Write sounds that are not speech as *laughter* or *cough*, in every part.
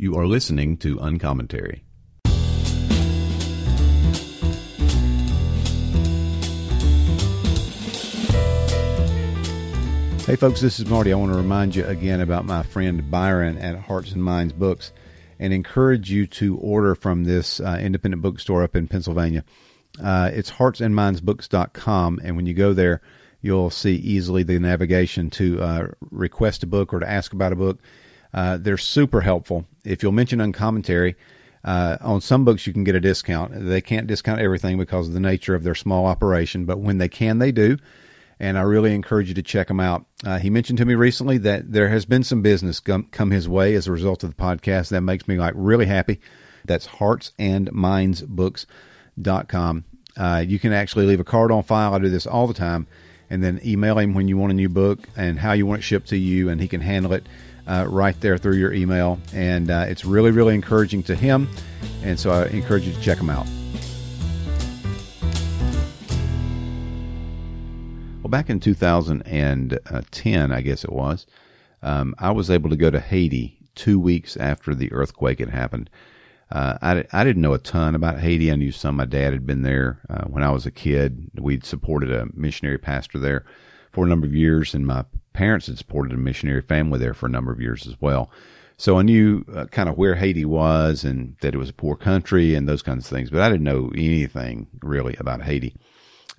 You are listening to Uncommentary. Hey, folks, this is Marty. I want to remind you again about my friend Byron at Hearts and Minds Books and encourage you to order from this uh, independent bookstore up in Pennsylvania. Uh, it's heartsandmindsbooks.com, and when you go there, you'll see easily the navigation to uh, request a book or to ask about a book. Uh, they're super helpful. If you'll mention uncommentary, uh, on some books you can get a discount. They can't discount everything because of the nature of their small operation, but when they can, they do and I really encourage you to check them out. Uh, he mentioned to me recently that there has been some business come, come his way as a result of the podcast. That makes me like really happy. That's heartsandmindsbooks.com. Uh, you can actually leave a card on file. I do this all the time. And then email him when you want a new book and how you want it shipped to you, and he can handle it uh, right there through your email. And uh, it's really, really encouraging to him. And so I encourage you to check him out. Well, back in 2010, I guess it was, um, I was able to go to Haiti two weeks after the earthquake had happened. Uh, I, I didn't know a ton about Haiti. I knew some. My dad had been there uh, when I was a kid. We'd supported a missionary pastor there for a number of years, and my parents had supported a missionary family there for a number of years as well. So I knew uh, kind of where Haiti was and that it was a poor country and those kinds of things, but I didn't know anything really about Haiti.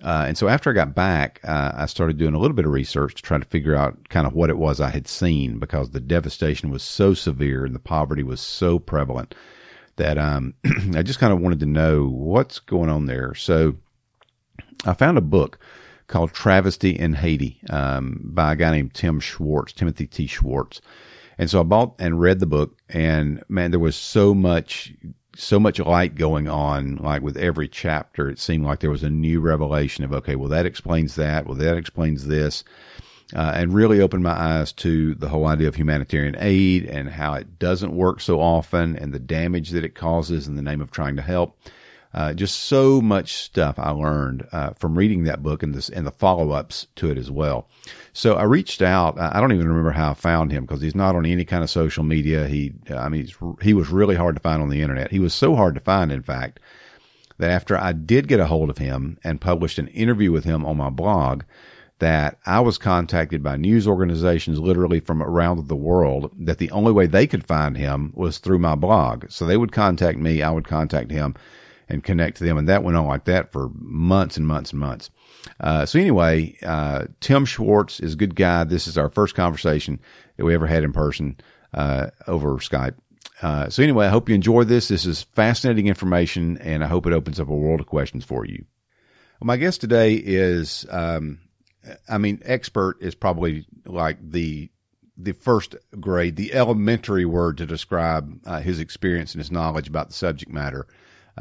Uh, and so after I got back, uh, I started doing a little bit of research to try to figure out kind of what it was I had seen because the devastation was so severe and the poverty was so prevalent that um, *clears throat* I just kind of wanted to know what's going on there. So I found a book called Travesty in Haiti um, by a guy named Tim Schwartz, Timothy T. Schwartz. And so I bought and read the book, and man, there was so much so much light going on, like with every chapter, it seemed like there was a new revelation of, okay, well, that explains that. Well, that explains this. Uh, and really opened my eyes to the whole idea of humanitarian aid and how it doesn't work so often and the damage that it causes in the name of trying to help. Uh, just so much stuff I learned uh, from reading that book and this and the follow ups to it as well. So I reached out. I don't even remember how I found him because he's not on any kind of social media. He, I mean, he was really hard to find on the internet. He was so hard to find, in fact, that after I did get a hold of him and published an interview with him on my blog, that I was contacted by news organizations literally from around the world that the only way they could find him was through my blog. So they would contact me, I would contact him and connect to them. And that went on like that for months and months and months. Uh, so anyway, uh, Tim Schwartz is a good guy. This is our first conversation that we ever had in person uh, over Skype. Uh, so anyway, I hope you enjoy this. This is fascinating information, and I hope it opens up a world of questions for you. Well, my guest today is, um, I mean, expert is probably like the the first grade, the elementary word to describe uh, his experience and his knowledge about the subject matter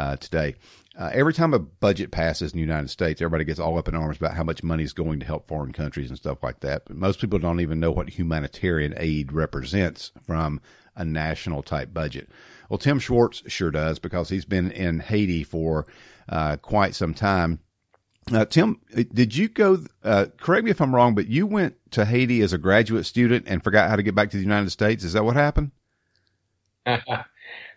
uh, today. Uh, every time a budget passes in the United States, everybody gets all up in arms about how much money is going to help foreign countries and stuff like that. But most people don't even know what humanitarian aid represents from a national type budget. Well, Tim Schwartz sure does because he's been in Haiti for uh, quite some time. Uh, Tim, did you go? Uh, correct me if I'm wrong, but you went to Haiti as a graduate student and forgot how to get back to the United States. Is that what happened? *laughs*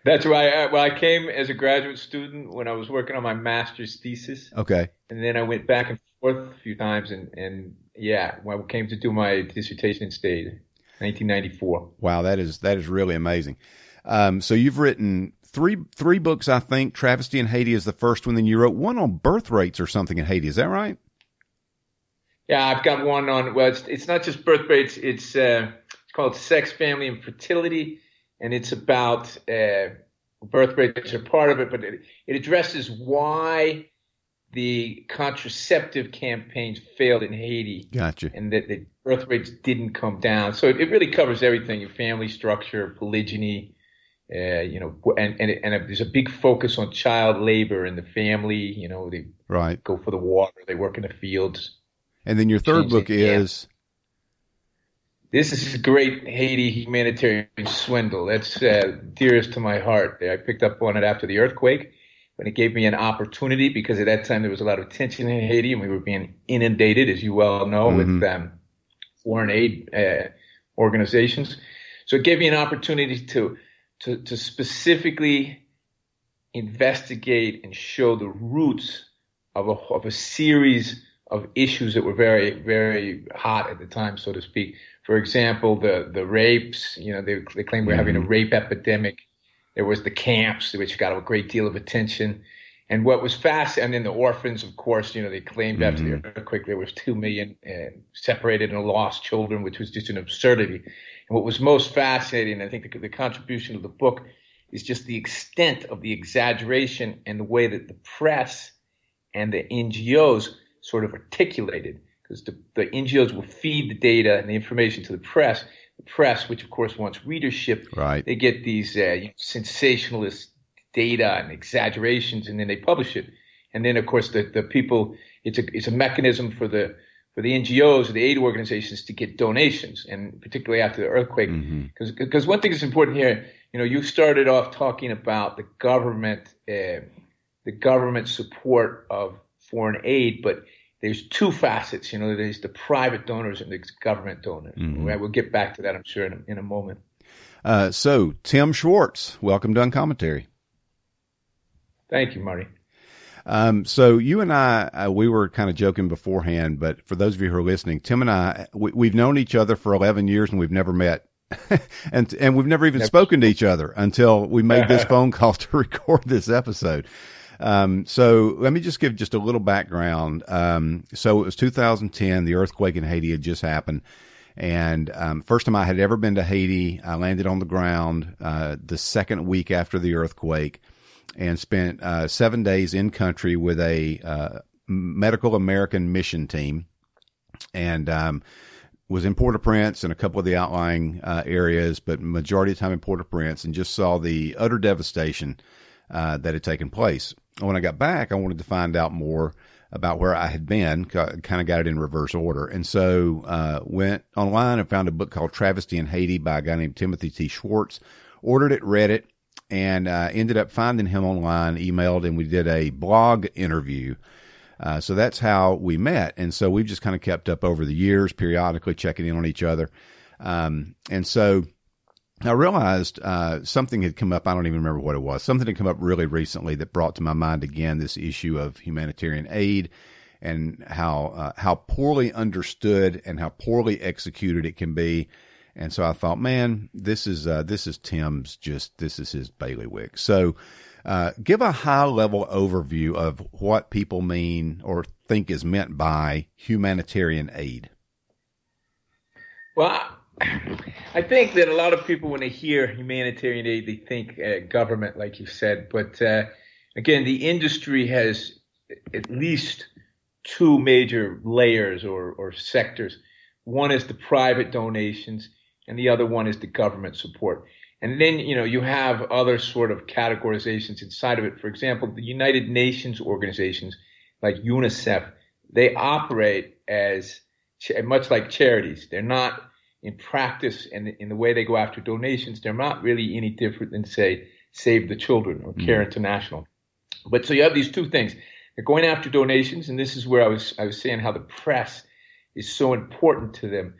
That's right. I, well, I came as a graduate student when I was working on my master's thesis. Okay. And then I went back and forth a few times, and and yeah, when I came to do my dissertation in state, 1994. Wow, that is that is really amazing. Um, so you've written three three books, I think. Travesty in Haiti is the first one. Then you wrote one on birth rates or something in Haiti. Is that right? Yeah, I've got one on. Well, it's it's not just birth rates. It's uh, it's called Sex, Family, and Fertility and it's about uh, birth rates are part of it, but it, it addresses why the contraceptive campaigns failed in Haiti. Gotcha. And that the birth rates didn't come down. So it, it really covers everything: your family structure, polygyny, uh, you know, and and, and there's a big focus on child labor in the family. You know, they right go for the water, they work in the fields. And then your third book is this is a great Haiti humanitarian swindle. That's uh, dearest to my heart. I picked up on it after the earthquake, but it gave me an opportunity because at that time there was a lot of tension in Haiti, and we were being inundated, as you well know, mm-hmm. with um, foreign aid uh, organizations. So it gave me an opportunity to to, to specifically investigate and show the roots of a, of a series of issues that were very, very hot at the time, so to speak. For example, the, the rapes, you know, they, they claim we're mm-hmm. having a mm-hmm. rape epidemic. There was the camps, which got a great deal of attention. And what was fast, and then the orphans, of course, you know, they claimed mm-hmm. after the mm-hmm. earthquake there was two million uh, separated and lost children, which was just an absurdity. And what was most fascinating, I think the, the contribution of the book is just the extent of the exaggeration and the way that the press and the NGOs sort of articulated, because the, the NGOs will feed the data and the information to the press. The press, which of course wants readership, right. they get these uh, sensationalist data and exaggerations, and then they publish it. And then, of course, the, the people, it's a, it's a mechanism for the, for the NGOs or the aid organizations to get donations, and particularly after the earthquake. Because mm-hmm. one thing that's important here, you know, you started off talking about the government, uh, the government support of foreign aid, but there's two facets. You know, there's the private donors and the government donors. Mm-hmm. Right? We'll get back to that, I'm sure, in a, in a moment. Uh, so, Tim Schwartz, welcome to Uncommentary. Thank you, Marty. Um, so you and I, uh, we were kind of joking beforehand, but for those of you who are listening, Tim and I, we, have known each other for 11 years and we've never met. *laughs* and, and we've never even never. spoken to each other until we made this *laughs* phone call to record this episode. Um, so let me just give just a little background. Um, so it was 2010. The earthquake in Haiti had just happened. And um, first time I had ever been to Haiti, I landed on the ground uh, the second week after the earthquake and spent uh, seven days in country with a uh, medical American mission team, and um, was in Port-au-Prince and a couple of the outlying uh, areas, but majority of the time in Port-au-Prince, and just saw the utter devastation uh, that had taken place. When I got back, I wanted to find out more about where I had been. Kind of got it in reverse order, and so uh, went online and found a book called Travesty in Haiti by a guy named Timothy T. Schwartz. Ordered it, read it, and uh, ended up finding him online, emailed, and we did a blog interview. Uh, so that's how we met. And so we've just kind of kept up over the years, periodically checking in on each other. Um, and so I realized uh, something had come up. I don't even remember what it was. Something had come up really recently that brought to my mind again this issue of humanitarian aid and how uh, how poorly understood and how poorly executed it can be and so I thought, man, this is uh, this is Tim's just this is his bailiwick. So uh, give a high level overview of what people mean or think is meant by humanitarian aid. Well, I think that a lot of people, when they hear humanitarian aid, they think uh, government, like you said. But uh, again, the industry has at least two major layers or, or sectors. One is the private donations, and the other one is the government support. And then, you know, you have other sort of categorizations inside of it. For example, the United Nations organizations like UNICEF, they operate as much like charities. They're not in practice and in the way they go after donations, they're not really any different than say Save the Children or Care mm. International. But so you have these two things. They're going after donations, and this is where I was I was saying how the press is so important to them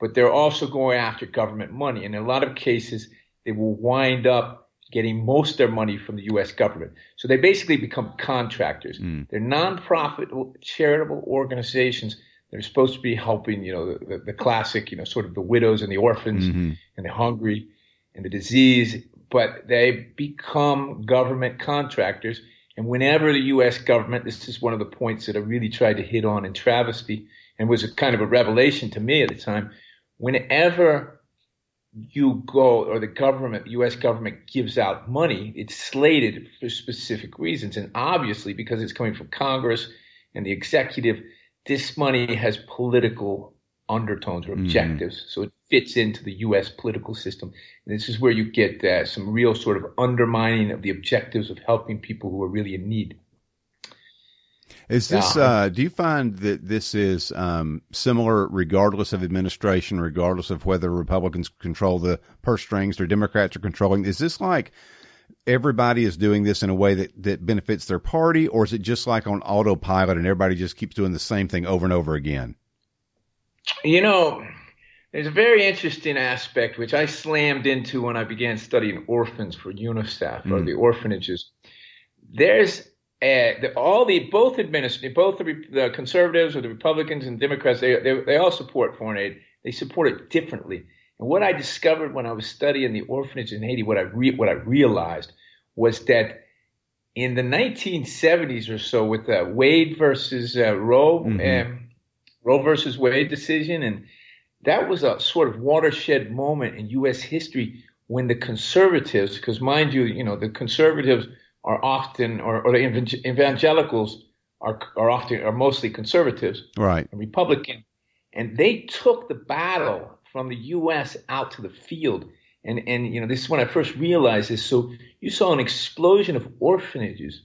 but they're also going after government money. And in a lot of cases, they will wind up getting most of their money from the U.S. government. So they basically become contractors. Mm. They're nonprofit charitable organizations that are supposed to be helping, you know, the, the classic, you know, sort of the widows and the orphans mm-hmm. and the hungry and the disease, but they become government contractors. And whenever the U.S. government, this is one of the points that I really tried to hit on in Travesty and was a kind of a revelation to me at the time whenever you go or the government, the U.S. government gives out money, it's slated for specific reasons. And obviously, because it's coming from Congress and the executive, this money has political undertones or mm-hmm. objectives. Mm-hmm. So it fits into the U.S. political system. And this is where you get uh, some real sort of undermining of the objectives of helping people who are really in need. Is this? Uh, do you find that this is um, similar, regardless of administration, regardless of whether Republicans control the purse strings or Democrats are controlling? Is this like everybody is doing this in a way that that benefits their party, or is it just like on autopilot and everybody just keeps doing the same thing over and over again? You know, There's a very interesting aspect which I slammed into when I began studying orphans for UNICEF mm. or the orphanages. There's uh, the, all the both administrators, both the, the, conservatives or the Republicans and Democrats, they, they, they all support foreign aid. They support it differently. And what I discovered when I was studying the orphanage in Haiti, what I re, what I realized was that in the 1970s or so, with the Wade versus uh, Roe, mm-hmm. um, Roe versus Wade decision, and that was a sort of watershed moment in U.S. history when the conservatives, because mind you, you know the conservatives are often, or, or the evangelicals are are often are mostly conservatives, right, and Republican, and they took the battle from the U.S. out to the field. And, and, you know, this is when I first realized this. So you saw an explosion of orphanages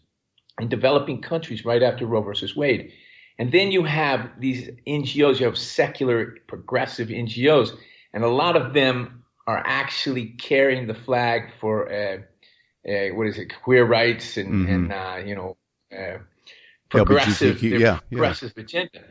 in developing countries right after Roe versus Wade. And then you have these NGOs, you have secular progressive NGOs, and a lot of them are actually carrying the flag for uh, uh, what is it, queer rights and, mm-hmm. and uh, you know, uh, progressive, yeah, progressive yeah. agenda.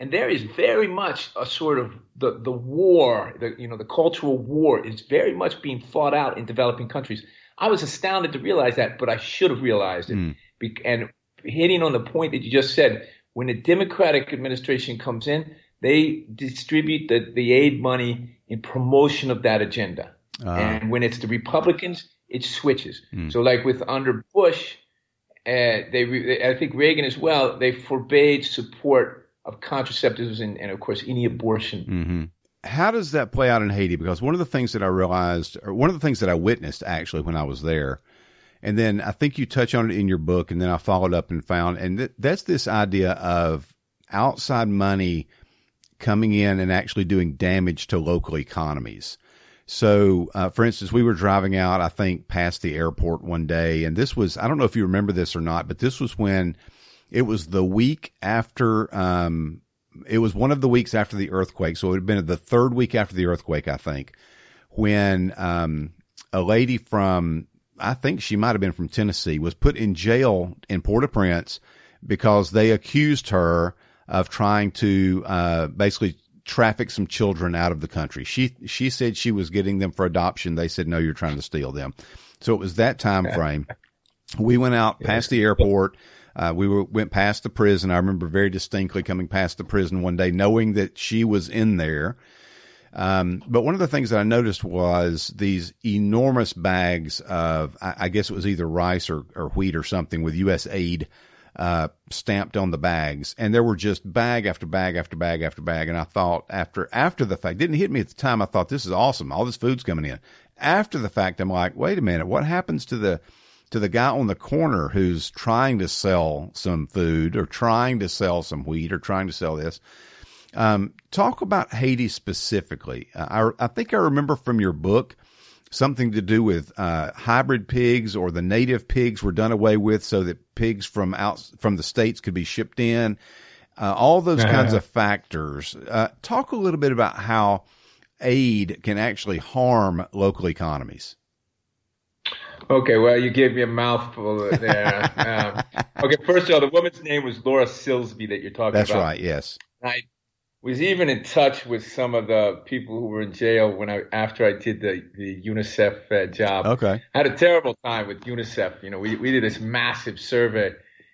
And there is very much a sort of the, the war, the, you know, the cultural war is very much being fought out in developing countries. I was astounded to realize that, but I should have realized it. Mm. And hitting on the point that you just said, when a Democratic administration comes in, they distribute the, the aid money in promotion of that agenda. Uh. And when it's the Republicans, it switches. Mm. So, like with under Bush, uh, they, I think Reagan as well, they forbade support of contraceptives and, and of course, any abortion. Mm-hmm. How does that play out in Haiti? Because one of the things that I realized, or one of the things that I witnessed actually when I was there, and then I think you touch on it in your book, and then I followed up and found, and th- that's this idea of outside money coming in and actually doing damage to local economies. So, uh, for instance, we were driving out, I think, past the airport one day, and this was, I don't know if you remember this or not, but this was when it was the week after, um, it was one of the weeks after the earthquake. So it had been the third week after the earthquake, I think, when, um, a lady from I think she might have been from Tennessee, was put in jail in Port-au-Prince because they accused her of trying to uh, basically traffic some children out of the country. She she said she was getting them for adoption. They said no, you're trying to steal them. So it was that time *laughs* frame. we went out past the airport. Uh, we were, went past the prison. I remember very distinctly coming past the prison one day, knowing that she was in there. Um, but one of the things that I noticed was these enormous bags of, I, I guess it was either rice or, or wheat or something with U.S. aid uh, stamped on the bags, and there were just bag after bag after bag after bag. And I thought after after the fact, didn't hit me at the time. I thought this is awesome. All this food's coming in. After the fact, I'm like, wait a minute, what happens to the to the guy on the corner who's trying to sell some food or trying to sell some wheat or trying to sell this? Um, talk about Haiti specifically. Uh, I, I, think I remember from your book something to do with uh, hybrid pigs or the native pigs were done away with so that pigs from out from the states could be shipped in. Uh, all those kinds of factors. Uh, talk a little bit about how aid can actually harm local economies. Okay, well, you gave me a mouthful there. *laughs* um, okay, first of all, the woman's name was Laura Silsby that you're talking That's about. That's right. Yes. I was even in touch with some of the people who were in jail when I after I did the the UNICEF uh, job. Okay, I had a terrible time with UNICEF. You know, we we did this massive survey,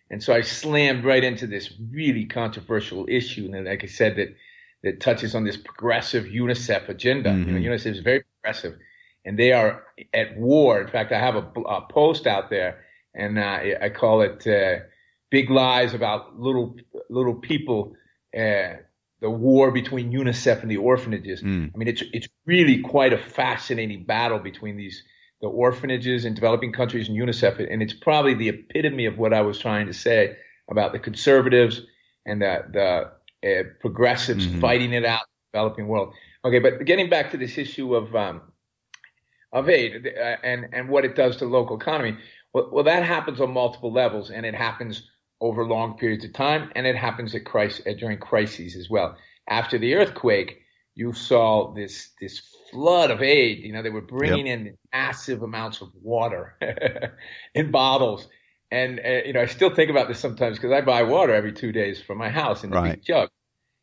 and so I slammed right into this really controversial issue, and like I said, that that touches on this progressive UNICEF agenda. Mm-hmm. You know, UNICEF is very progressive, and they are at war. In fact, I have a, a post out there, and uh, I call it uh, "Big Lies About Little Little People." Uh, the war between UNICEF and the orphanages. Mm. I mean, it's it's really quite a fascinating battle between these the orphanages in developing countries and UNICEF, and it's probably the epitome of what I was trying to say about the conservatives and the the uh, progressives mm-hmm. fighting it out in the developing world. Okay, but getting back to this issue of um, of aid uh, and and what it does to the local economy. Well, well, that happens on multiple levels, and it happens over long periods of time, and it happens at crisis, during crises as well. After the earthquake, you saw this this flood of aid. You know, they were bringing yep. in massive amounts of water *laughs* in bottles, and uh, you know, I still think about this sometimes because I buy water every two days from my house in a right. big jug,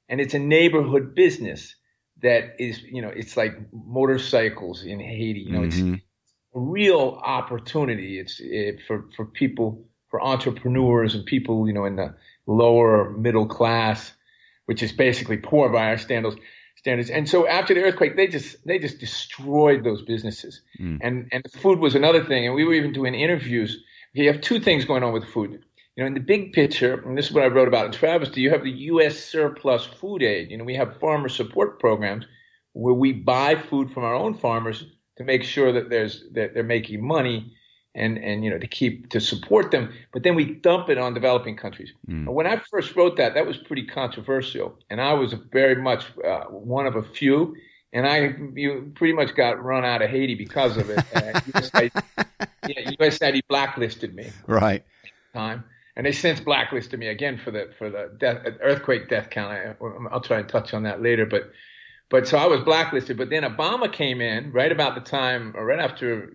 and it's a neighborhood business. That is, you know, it's like motorcycles in Haiti. You know, mm-hmm. it's a real opportunity. It's it, for for people, for entrepreneurs and people, you know, in the lower middle class, which is basically poor by our standards. Standards. And so after the earthquake, they just they just destroyed those businesses. Mm. And and food was another thing. And we were even doing interviews. You have two things going on with food you know, in the big picture, and this is what I wrote about in Travesty, you have the U.S. surplus food aid. You know, we have farmer support programs where we buy food from our own farmers to make sure that there's that they're making money and and you know to keep to support them. But then we dump it on developing countries. Mm. When I first wrote that, that was pretty controversial, and I was very much uh, one of a few. And I you pretty much got run out of Haiti because of it. Uh, USAID, *laughs* yeah, USAID blacklisted me. Right. Time and they since blacklisted me again for the for the death, earthquake death count. I, will try and touch on that later, but but so I was blacklisted. But then Obama came in right about the time, or right after,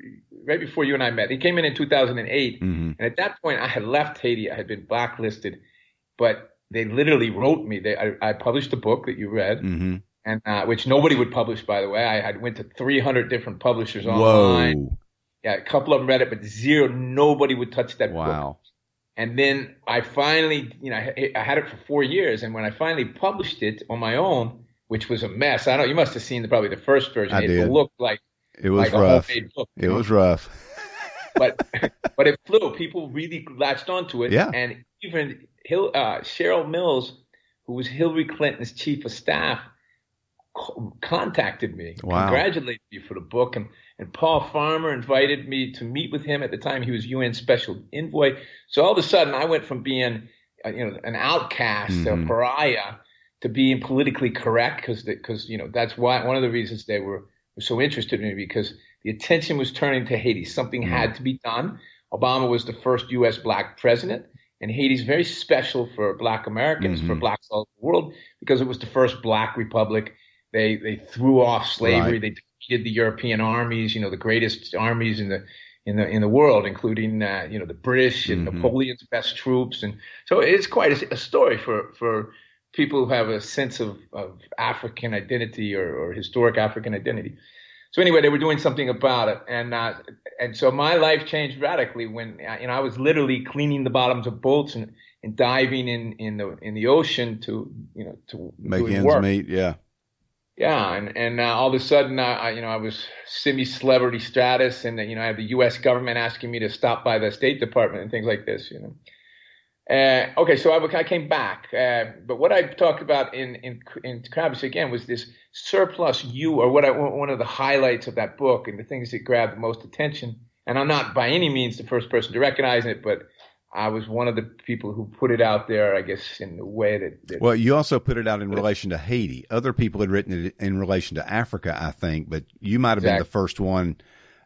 right before you and I met. He came in in 2008, mm-hmm. and at that point I had left Haiti. I had been blacklisted, but they literally wrote me. They I, I published a book that you read. Mm-hmm. And uh, which nobody would publish, by the way. I, I went to 300 different publishers online. Whoa. Yeah, a couple of them read it, but zero. Nobody would touch that wow. book. And then I finally, you know, I, had it for four years, and when I finally published it on my own, which was a mess. I don't. You must have seen the, probably the first version. I it did. looked like it was like rough. Book, it know? was rough. *laughs* but but it flew. People really latched onto it. Yeah. And even Hill, uh, Cheryl Mills, who was Hillary Clinton's chief of staff, contacted me, wow. congratulated me for the book, and and Paul Farmer invited me to meet with him. At the time, he was UN Special Envoy. So all of a sudden, I went from being, uh, you know, an outcast, mm-hmm. a pariah, to being politically correct because because you know that's why one of the reasons they were, were so interested in me because the attention was turning to Haiti. Something mm-hmm. had to be done. Obama was the first U.S. black president, and Haiti's very special for black Americans, mm-hmm. for blacks all over the world, because it was the first black republic. They they threw off slavery. Right. They defeated the European armies, you know, the greatest armies in the in the in the world, including uh, you know the British and mm-hmm. Napoleon's best troops, and so it's quite a, a, story for for people who have a sense of, of African identity or, or historic African identity. So anyway, they were doing something about it, and uh, and so my life changed radically when uh, you know I was literally cleaning the bottoms of boats and, and diving in in the in the ocean to you know to make ends work. meet. Yeah. Yeah, and and uh, all of a sudden, uh, I, you know, I was semi-celebrity status, and you know, I had the U.S. government asking me to stop by the State Department and things like this. You know. Uh, okay, so I, I came back, uh, but what I talked about in in in Travesty again was this surplus U, or what I one of the highlights of that book, and the things that grabbed the most attention. And I'm not by any means the first person to recognize it, but I was one of the people who put it out there, I guess, in the way that. that well, you also put it out in relation to Haiti. Other people had written it in relation to Africa, I think, but you might have exactly. been the first one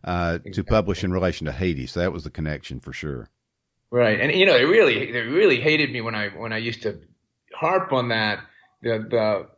uh, exactly. to publish in relation to Haiti. So that was the connection for sure. Right, and you know, they really, they really hated me when I when I used to harp on that the the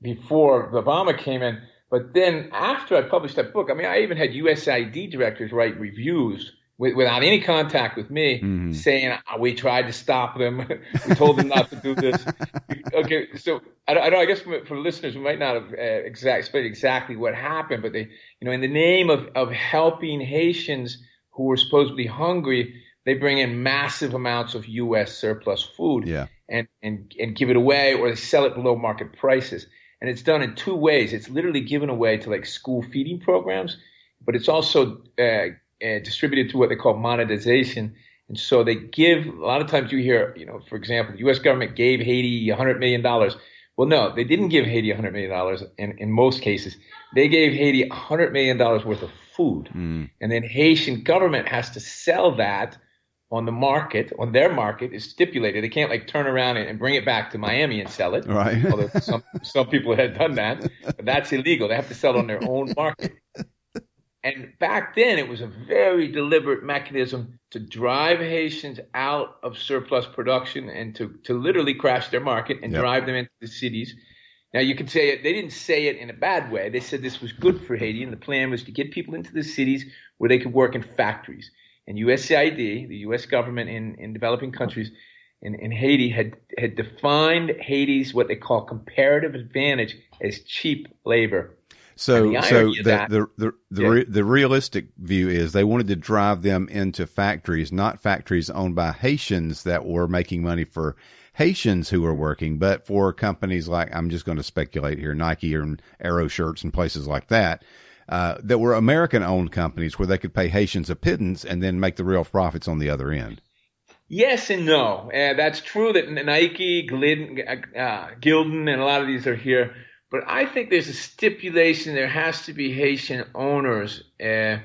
before Obama came in. But then after I published that book, I mean, I even had USAID directors write reviews without any contact with me, mm-hmm. saying oh, we tried to stop them, *laughs* we told them not to do this. *laughs* okay, so I, I, I guess for, for, listeners we might not have uh, exact, explained exactly what happened, but they, you know, in the name of of helping Haitians who were supposedly hungry, they bring in massive amounts of U.S. surplus food, yeah. and and and give it away, or they sell it below market prices. And it's done in two ways. It's literally given away to like school feeding programs, but it's also uh, uh, distributed through what they call monetization. And so they give, a lot of times you hear, you know, for example, the U.S. government gave Haiti $100 million. Well, no, they didn't give Haiti $100 million in, in most cases. They gave Haiti $100 million worth of food. Mm. And then Haitian government has to sell that on the market, on their market, is stipulated. They can't like turn around and, bring it back to Miami and sell it. Right. Although some, some people had done that, but that's illegal. They have to sell it on their own market. *laughs* And back then, it was a very deliberate mechanism to drive Haitians out of surplus production and to, to literally crash their market and yep. drive them into the cities. Now, you could say it, they didn't say it in a bad way. They said this was good for Haiti, and the plan was to get people into the cities where they could work in factories. And USAID, the U.S. government in, in developing countries, in, in Haiti had had defined Haiti's what they call comparative advantage as cheap labor. So, the so the, the the the, yeah. re, the, realistic view is they wanted to drive them into factories, not factories owned by Haitians that were making money for Haitians who were working, but for companies like I'm just going to speculate here, Nike and Arrow shirts and places like that, uh, that were American owned companies where they could pay Haitians a pittance and then make the real profits on the other end. Yes and no. Uh, that's true that Nike, Glidden, uh, Gildan, and a lot of these are here but I think there's a stipulation there has to be Haitian owners, uh,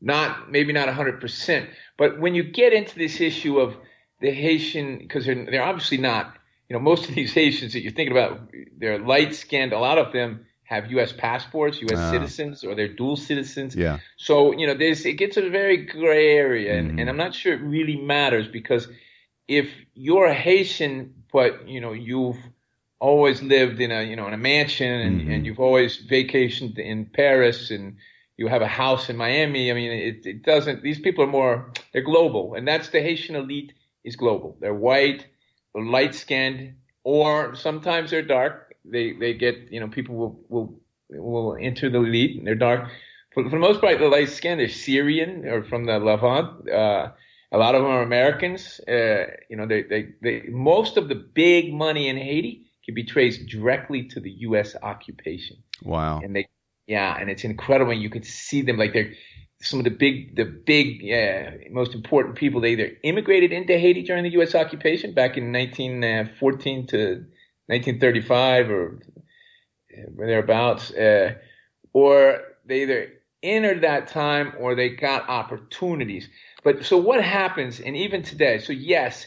not maybe not 100%. But when you get into this issue of the Haitian, because they're, they're obviously not, you know, most of these *laughs* Haitians that you're thinking about, they're light skinned. A lot of them have U.S. passports, U.S. Uh, ah. citizens, or they're dual citizens. Yeah. So you know, there's it gets a very gray area, and, mm-hmm. and I'm not sure it really matters because if you're a Haitian, but you know you've always lived in a you know in a mansion and, mm-hmm. and you've always vacationed in Paris and you have a house in Miami. I mean, it, it doesn't. These people are more they're global, and that's the Haitian elite is global. They're white, light skinned, or sometimes they're dark. They they get you know people will will will enter the elite and they're dark. For, for the most part, the light skinned they're Syrian or from the Levant. Uh, a lot of them are Americans. Uh, you know, they, they, they, most of the big money in Haiti can be traced directly to the U.S. occupation. Wow. And they, yeah, and it's incredible. You can see them like they're some of the big, the big, uh, most important people. They either immigrated into Haiti during the U.S. occupation back in 1914 to 1935 or thereabouts, uh, or they either entered that time or they got opportunities. But so what happens? And even today, so yes,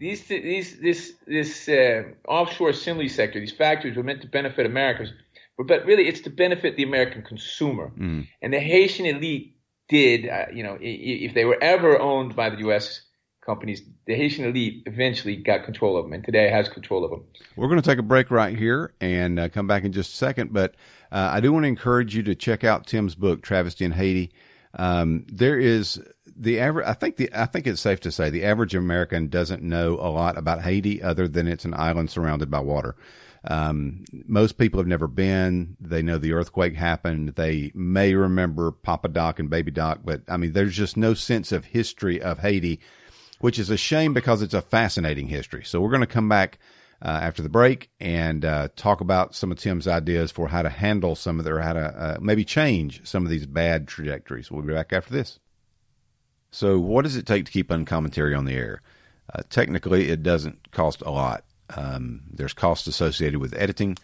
these these this this uh, offshore assembly sector, these factories were meant to benefit Americans, but really it's to benefit the American consumer. Mm. And the Haitian elite did, uh, you know, if they were ever owned by the U.S. companies, the Haitian elite eventually got control of them, and today has control of them. We're going to take a break right here and uh, come back in just a second, but uh, I do want to encourage you to check out Tim's book, Travesty in Haiti. Um, there is the average, I think the, I think it's safe to say the average American doesn't know a lot about Haiti other than it's an island surrounded by water. Um, most people have never been. They know the earthquake happened. They may remember Papa Doc and Baby Doc, but I mean, there's just no sense of history of Haiti, which is a shame because it's a fascinating history. So we're going to come back uh, after the break and uh, talk about some of Tim's ideas for how to handle some of their, how to uh, maybe change some of these bad trajectories. We'll be back after this. So, what does it take to keep uncommentary on the air? Uh, technically, it doesn't cost a lot. Um, there's costs associated with editing,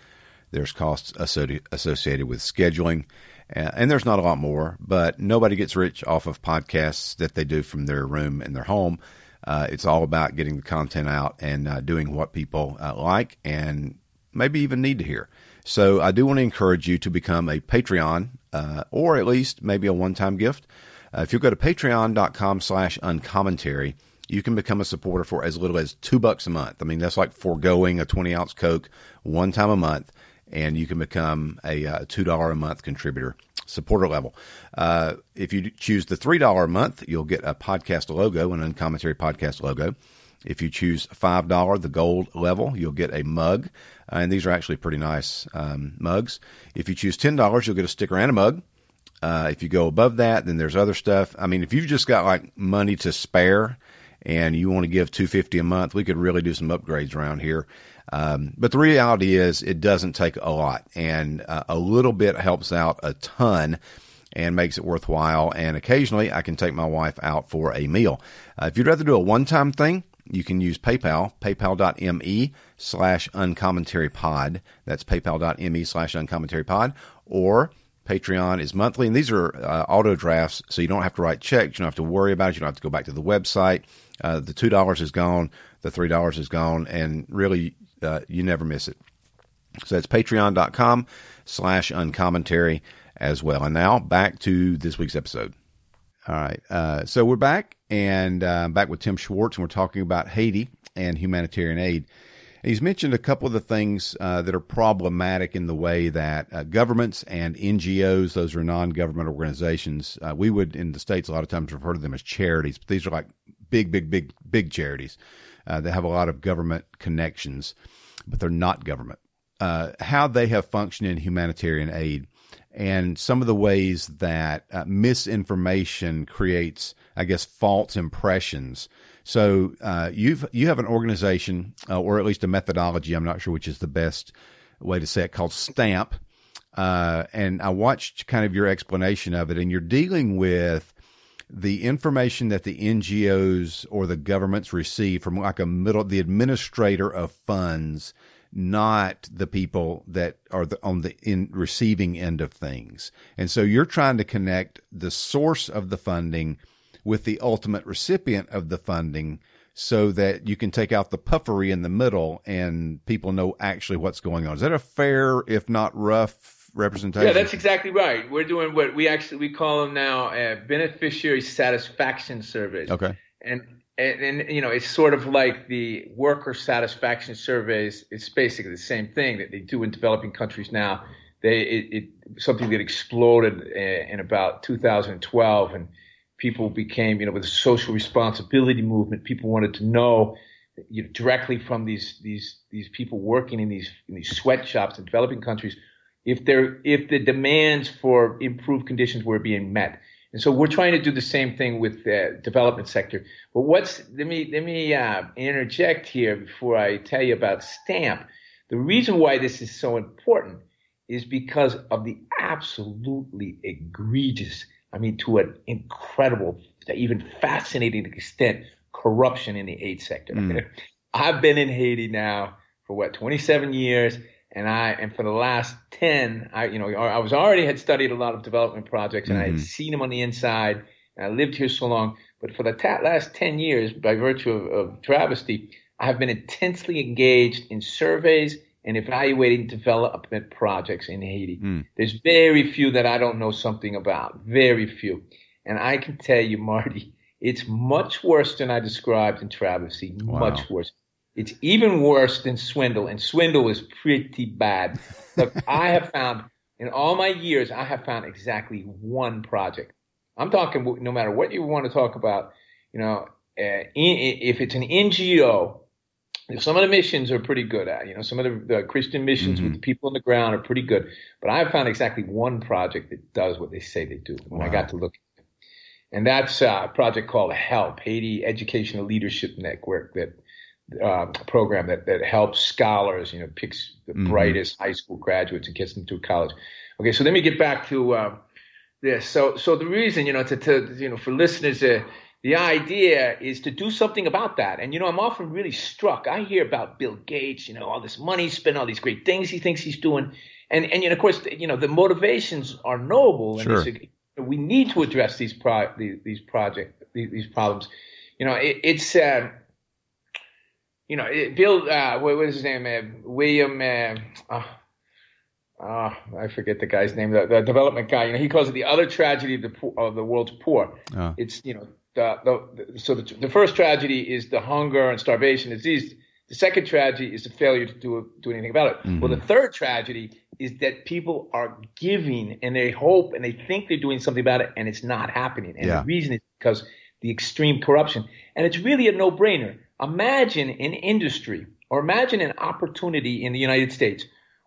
there's costs associated with scheduling, and there's not a lot more. But nobody gets rich off of podcasts that they do from their room in their home. Uh, it's all about getting the content out and uh, doing what people uh, like and maybe even need to hear. So, I do want to encourage you to become a Patreon uh, or at least maybe a one time gift. Uh, if you go to patreon.com slash uncommentary, you can become a supporter for as little as two bucks a month. I mean, that's like foregoing a 20 ounce Coke one time a month, and you can become a uh, $2 a month contributor supporter level. Uh, if you choose the $3 a month, you'll get a podcast logo, an uncommentary podcast logo. If you choose $5, the gold level, you'll get a mug. Uh, and these are actually pretty nice um, mugs. If you choose $10, you'll get a sticker and a mug. Uh, if you go above that, then there's other stuff. I mean, if you've just got like money to spare and you want to give 250 a month, we could really do some upgrades around here. Um, but the reality is it doesn't take a lot and uh, a little bit helps out a ton and makes it worthwhile. And occasionally I can take my wife out for a meal. Uh, if you'd rather do a one-time thing, you can use PayPal, paypal.me slash uncommentary pod. That's paypal.me slash uncommentary pod. Or Patreon is monthly, and these are uh, auto drafts, so you don't have to write checks. You don't have to worry about it. You don't have to go back to the website. Uh, the two dollars is gone. The three dollars is gone, and really, uh, you never miss it. So that's patreon.com slash uncommentary as well. And now back to this week's episode. All right. Uh, so we're back and uh, back with Tim Schwartz, and we're talking about Haiti and humanitarian aid. He's mentioned a couple of the things uh, that are problematic in the way that uh, governments and NGOs, those are non government organizations, uh, we would in the States a lot of times refer to them as charities, but these are like big, big, big, big charities uh, that have a lot of government connections, but they're not government. Uh, how they have functioned in humanitarian aid and some of the ways that uh, misinformation creates, I guess, false impressions. So uh, you've you have an organization, uh, or at least a methodology. I'm not sure which is the best way to say it, called Stamp. Uh, and I watched kind of your explanation of it, and you're dealing with the information that the NGOs or the governments receive from like a middle, the administrator of funds not the people that are the, on the in receiving end of things. And so you're trying to connect the source of the funding with the ultimate recipient of the funding so that you can take out the puffery in the middle and people know actually what's going on. Is that a fair, if not rough, representation? Yeah, that's exactly right. We're doing what we actually we call them now uh, beneficiary satisfaction surveys. Okay. And and, and, you know it's sort of like the worker satisfaction surveys it's basically the same thing that they do in developing countries now. They it, it something that exploded uh, in about 2012 and people became you know with the social responsibility movement people wanted to know you know, directly from these these these people working in these in these sweatshops in developing countries if they're if the demands for improved conditions were being met and so we're trying to do the same thing with the development sector. But what's let me let me uh, interject here before I tell you about Stamp. The reason why this is so important is because of the absolutely egregious, I mean, to an incredible, even fascinating extent, corruption in the aid sector. Mm. *laughs* I've been in Haiti now for what 27 years and I and for the last ten, I you know I was already had studied a lot of development projects and mm-hmm. I had mm-hmm. seen them on the inside. And I lived here so long, but for the ta- last ten years, by virtue of, of travesty, I have been intensely engaged in surveys and evaluating development projects in Haiti. Mm. There's very few that I don't know something about, very few, and I can tell you, *laughs* Marty, it's much worse than I described in travesty, wow. much worse. It's even worse than swindle, and swindle is pretty bad. Look, *laughs* I have found in all my years, I have found exactly one project. I'm talking no matter what you want to talk about. You know, uh, if it's an NGO, some of the missions are pretty good at. You know, some of the, the Christian missions mm-hmm. with the people on the ground are pretty good. But I've found exactly one project that does what they say they do. When wow. I got to look, and that's a project called HELP, Haiti Educational Leadership Network, that uh, program that, that helps scholars, you know, picks the mm-hmm. brightest high school graduates and gets them to college. Okay, so let me get back to uh, this. So, so the reason, you know, to, to you know, for listeners, uh, the idea is to do something about that. And you know, I'm often really struck. I hear about Bill Gates, you know, all this money spent, all these great things he thinks he's doing, and and you know, of course, you know, the motivations are noble, sure. and we need to address these pro these, these project these, these problems. You know, it, it's. Uh, you know, it, Bill, uh, what was his name? Uh, William, uh, uh, I forget the guy's name, the, the, development guy. You know, he calls it the other tragedy of the poor, of the world's poor. Oh. It's you know, the, the, so the, the first tragedy is the hunger and starvation, disease. The second tragedy is the failure to do do anything about it. Mm-hmm. Well, the third tragedy is that people are giving and they hope and they think they're doing something about it, and it's not happening. And yeah. the reason is because the extreme corruption. And it's really a no-brainer Imagine an industry or imagine an opportunity in the United States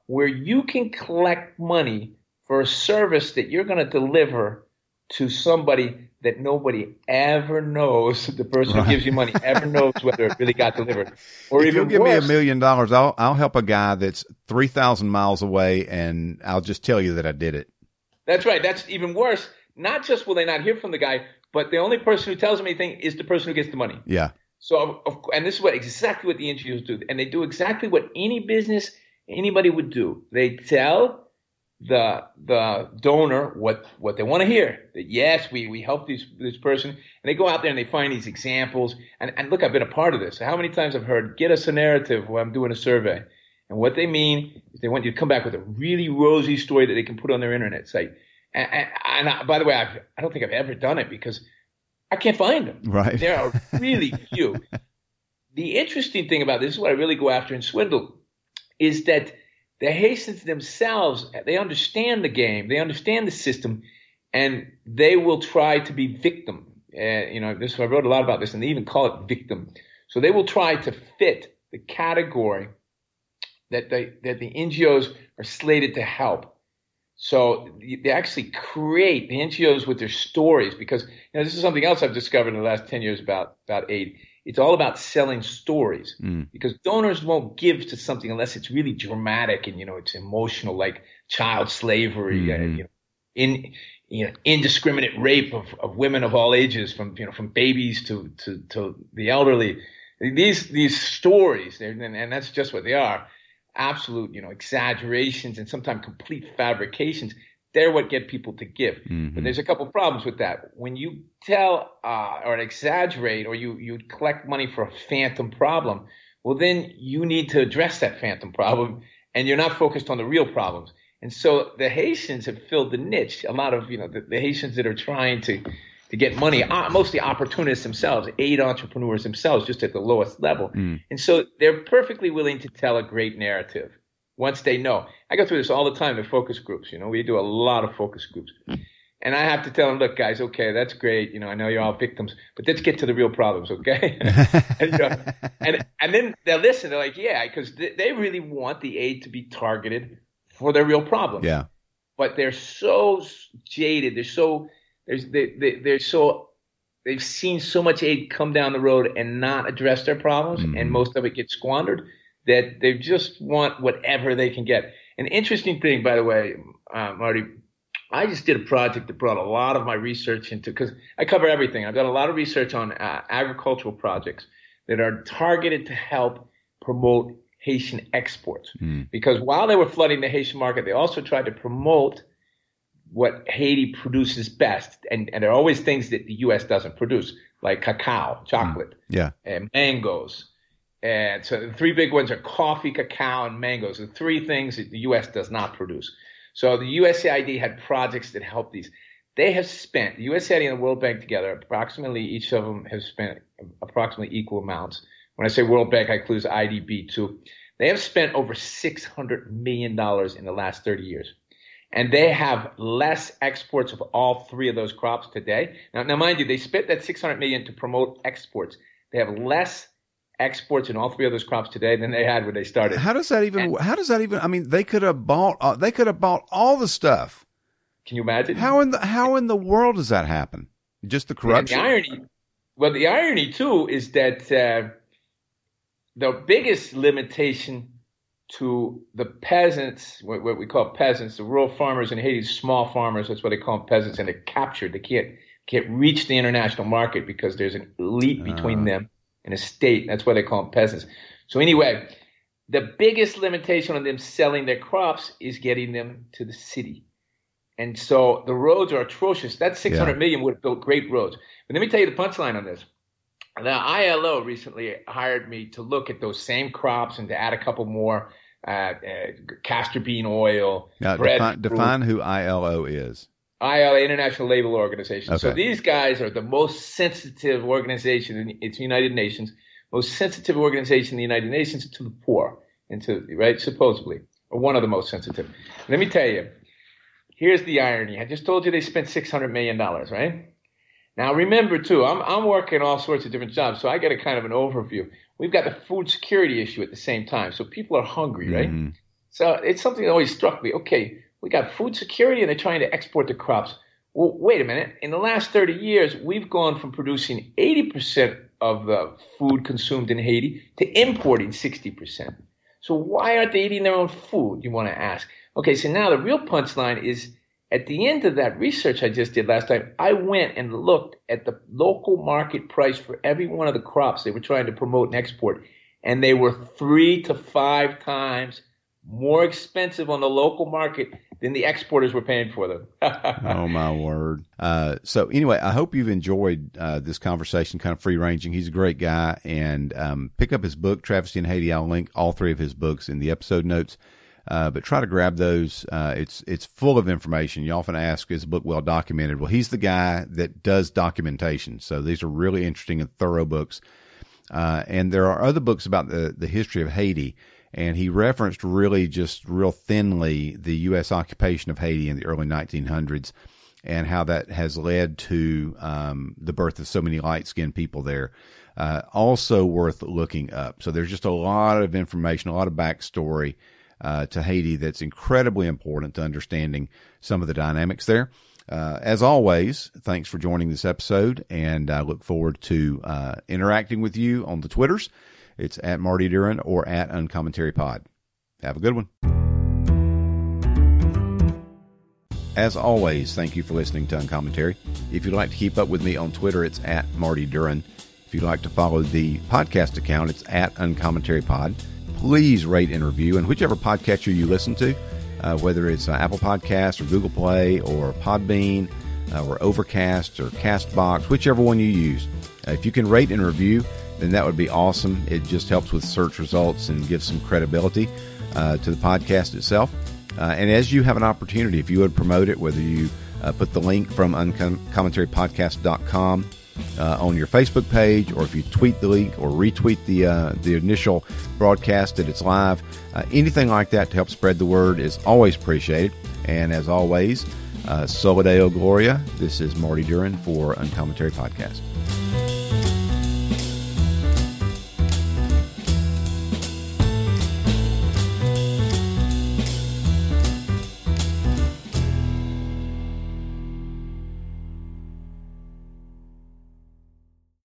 where you can collect money for a service that you're going to deliver to somebody that nobody ever knows the person right. who gives you money ever knows whether it really got delivered. *laughs* Or if even you give worse, me a million dollars, I'll I'll help a guy that's three thousand miles away, and I'll just tell you that I did it. That's right. That's even worse. Not just will they not hear from the guy, but the only person who tells them anything is the person who gets the money. Yeah. So, and this is what exactly what the NGOs do, and they do exactly what any business anybody would do. They tell the the donor what what they want to hear. That yes, we we help this this person, and they go out there and they find these examples. And, and look, I've been a part of this. How many times I've heard, get us a narrative when I'm doing a survey, and what they mean is they want you to come back with a really rosy story that they can put on their internet site. And, and, and I, by the way, I've, I don't think I've ever done it because I can't find them. Right. There are really *laughs* few. the interesting thing about this is what I really go after in Swindle is that the Haitians themselves, they understand the game, they understand the system, and they will try to be victim. and you know, this I wrote a lot about this, and they even call it victim. So they will try to fit the category that they that the NGOs are slated to help. So they actually create the NGOs with their stories because you know this is something else I've discovered in the last ten years about about aid. It's all about selling stories mm. because donors won't give to something unless it's really dramatic and you know it's emotional, like child slavery mm-hmm. and you know in you know indiscriminate rape of, of women of all ages from you know from babies to to, to the elderly. These these stories, and, and that's just what they are absolute, you know, exaggerations and sometimes complete fabrications. They're what get people to give. Mm-hmm. But there's a couple problems with that. When you tell uh, or exaggerate or you, you collect money for a phantom problem, well, then you need to address that phantom problem and you're not focused on the real problems. And so the Haitians have filled the niche. A lot of, you know, the, the Haitians that are trying to to get money, uh, mostly opportunists themselves, aid entrepreneurs themselves, just at the lowest level. Mm. And so they're perfectly willing to tell a great narrative once they know. I go through this all the time in focus groups. You know, we do a lot of focus groups. And I have to tell them, look, guys, okay, that's great. You know, I know you're all victims, but let's get to the real problems, okay? *laughs* *laughs* and, you know, and, and then they'll listen. They're like, yeah, because they, they really want the aid to be targeted for their real problems. Yeah. But they're so jaded. They're so there's they, they they're so they've seen so much aid come down the road and not address their problems, mm-hmm. and most of it gets squandered. That they just want whatever they can get. An interesting thing, by the way, uh, Marty, I just did a project that brought a lot of my research into because I cover everything. I've done a lot of research on uh, agricultural projects that are targeted to help promote Haitian exports. Mm. Because while they were flooding the Haitian market, they also tried to promote what Haiti produces best, and, and there are always things that the U.S. doesn't produce, like cacao, chocolate, mm, yeah, and mangoes. And so the three big ones are coffee, cacao, and mangoes. The three things that the U.S. does not produce. So the USAID had projects that help these. They have spent the USAID and the World Bank together. Approximately each of them have spent approximately equal amounts. When I say World Bank, I include IDB too. They have spent over six hundred million dollars in the last thirty years and they have less exports of all three of those crops today. Now, now mind you, they spent that 600 million to promote exports. They have less exports in all three of those crops today than they had when they started. How does that even? And, how does that even? I mean, they could have bought. Uh, they could have bought all the stuff. Can you imagine? How in the how in the world does that happen? Just the corruption. the irony. Well, the irony too is that uh, the biggest limitation to the peasants, what, what, we call peasants, the rural farmers in Haiti, small farmers, that's what they call them peasants, and they're captured. They can't can't reach the international market because there's an elite between uh. them and a state. That's why they call them peasants. So anyway, the biggest limitation on them selling their crops is getting them to the city. And so the roads are atrocious. That six hundred yeah. million would have built great roads. But let me tell you the punchline on this. The ILO recently hired me to look at those same crops and to add a couple more uh, uh, castor bean oil. Now, define, define, who ILO is. ILO, International Labor Organization. Okay. So these guys are the most sensitive organization. In, it's United Nations, most sensitive organization in the United Nations to the poor, and to right supposedly, or one of the most sensitive. Let me tell you. Here's the irony. I just told you they spent six hundred million dollars, right? Now remember too, I'm I'm working all sorts of different jobs, so I get a kind of an overview. We've got the food security issue at the same time, so people are hungry, right? Mm-hmm. So it's something that always struck me. Okay, we got food security, and they're trying to export the crops. Well, wait a minute. In the last 30 years, we've gone from producing 80% of the food consumed in Haiti to importing 60%. So why aren't they eating their own food? You want to ask. Okay, so now the real punchline is at the end of that research I just did last time, I went and looked at the local market price for every one of the crops they were trying to promote and export, and they were three to five times more expensive on the local market than the exporters were paying for them. *laughs* oh my word! Uh, so anyway, I hope you've enjoyed uh, this conversation, kind of free ranging. He's a great guy, and um, pick up his book, Travesty in Haiti. I'll link all three of his books in the episode notes. Uh, but try to grab those. Uh, it's it's full of information. You often ask, "Is the book well documented?" Well, he's the guy that does documentation. So these are really interesting and thorough books. Uh, and there are other books about the the history of Haiti, and he referenced really just real thinly the U.S. occupation of Haiti in the early 1900s. and how that has led to um, the birth of so many light skinned people there. Uh, also worth looking up. So there's just a lot of information, a lot of backstory uh, to Haiti that's incredibly important to understanding some of the dynamics there. Uh, as always, thanks for joining this episode, and I look forward to uh, interacting with you on the Twitters. It's at Marty Duren or at Uncommentary Pod. Have a good one. As always, thank you for listening to Uncommentary. If you'd like to keep up with me on Twitter, it's at Marty Duren. If you'd like to follow the podcast account, it's at Uncommentary Pod. Please rate and review, and whichever podcatcher you listen to, uh, whether it's uh, Apple Podcasts or Google Play or Podbean uh, or Overcast or Castbox, whichever one you use. Uh, if you can rate and review, then that would be awesome. It just helps with search results and gives some credibility uh, to the podcast itself. Uh, and as you have an opportunity, if you would promote it, whether you put the link from uncommentarypodcast.com uh, on your Facebook page, or if you tweet the link or retweet the uh, the initial broadcast that it's live, uh, anything like that to help spread the word is always appreciated. And as always, uh, Solo Deo Gloria. This is Marty Duren for Uncommentary Podcast.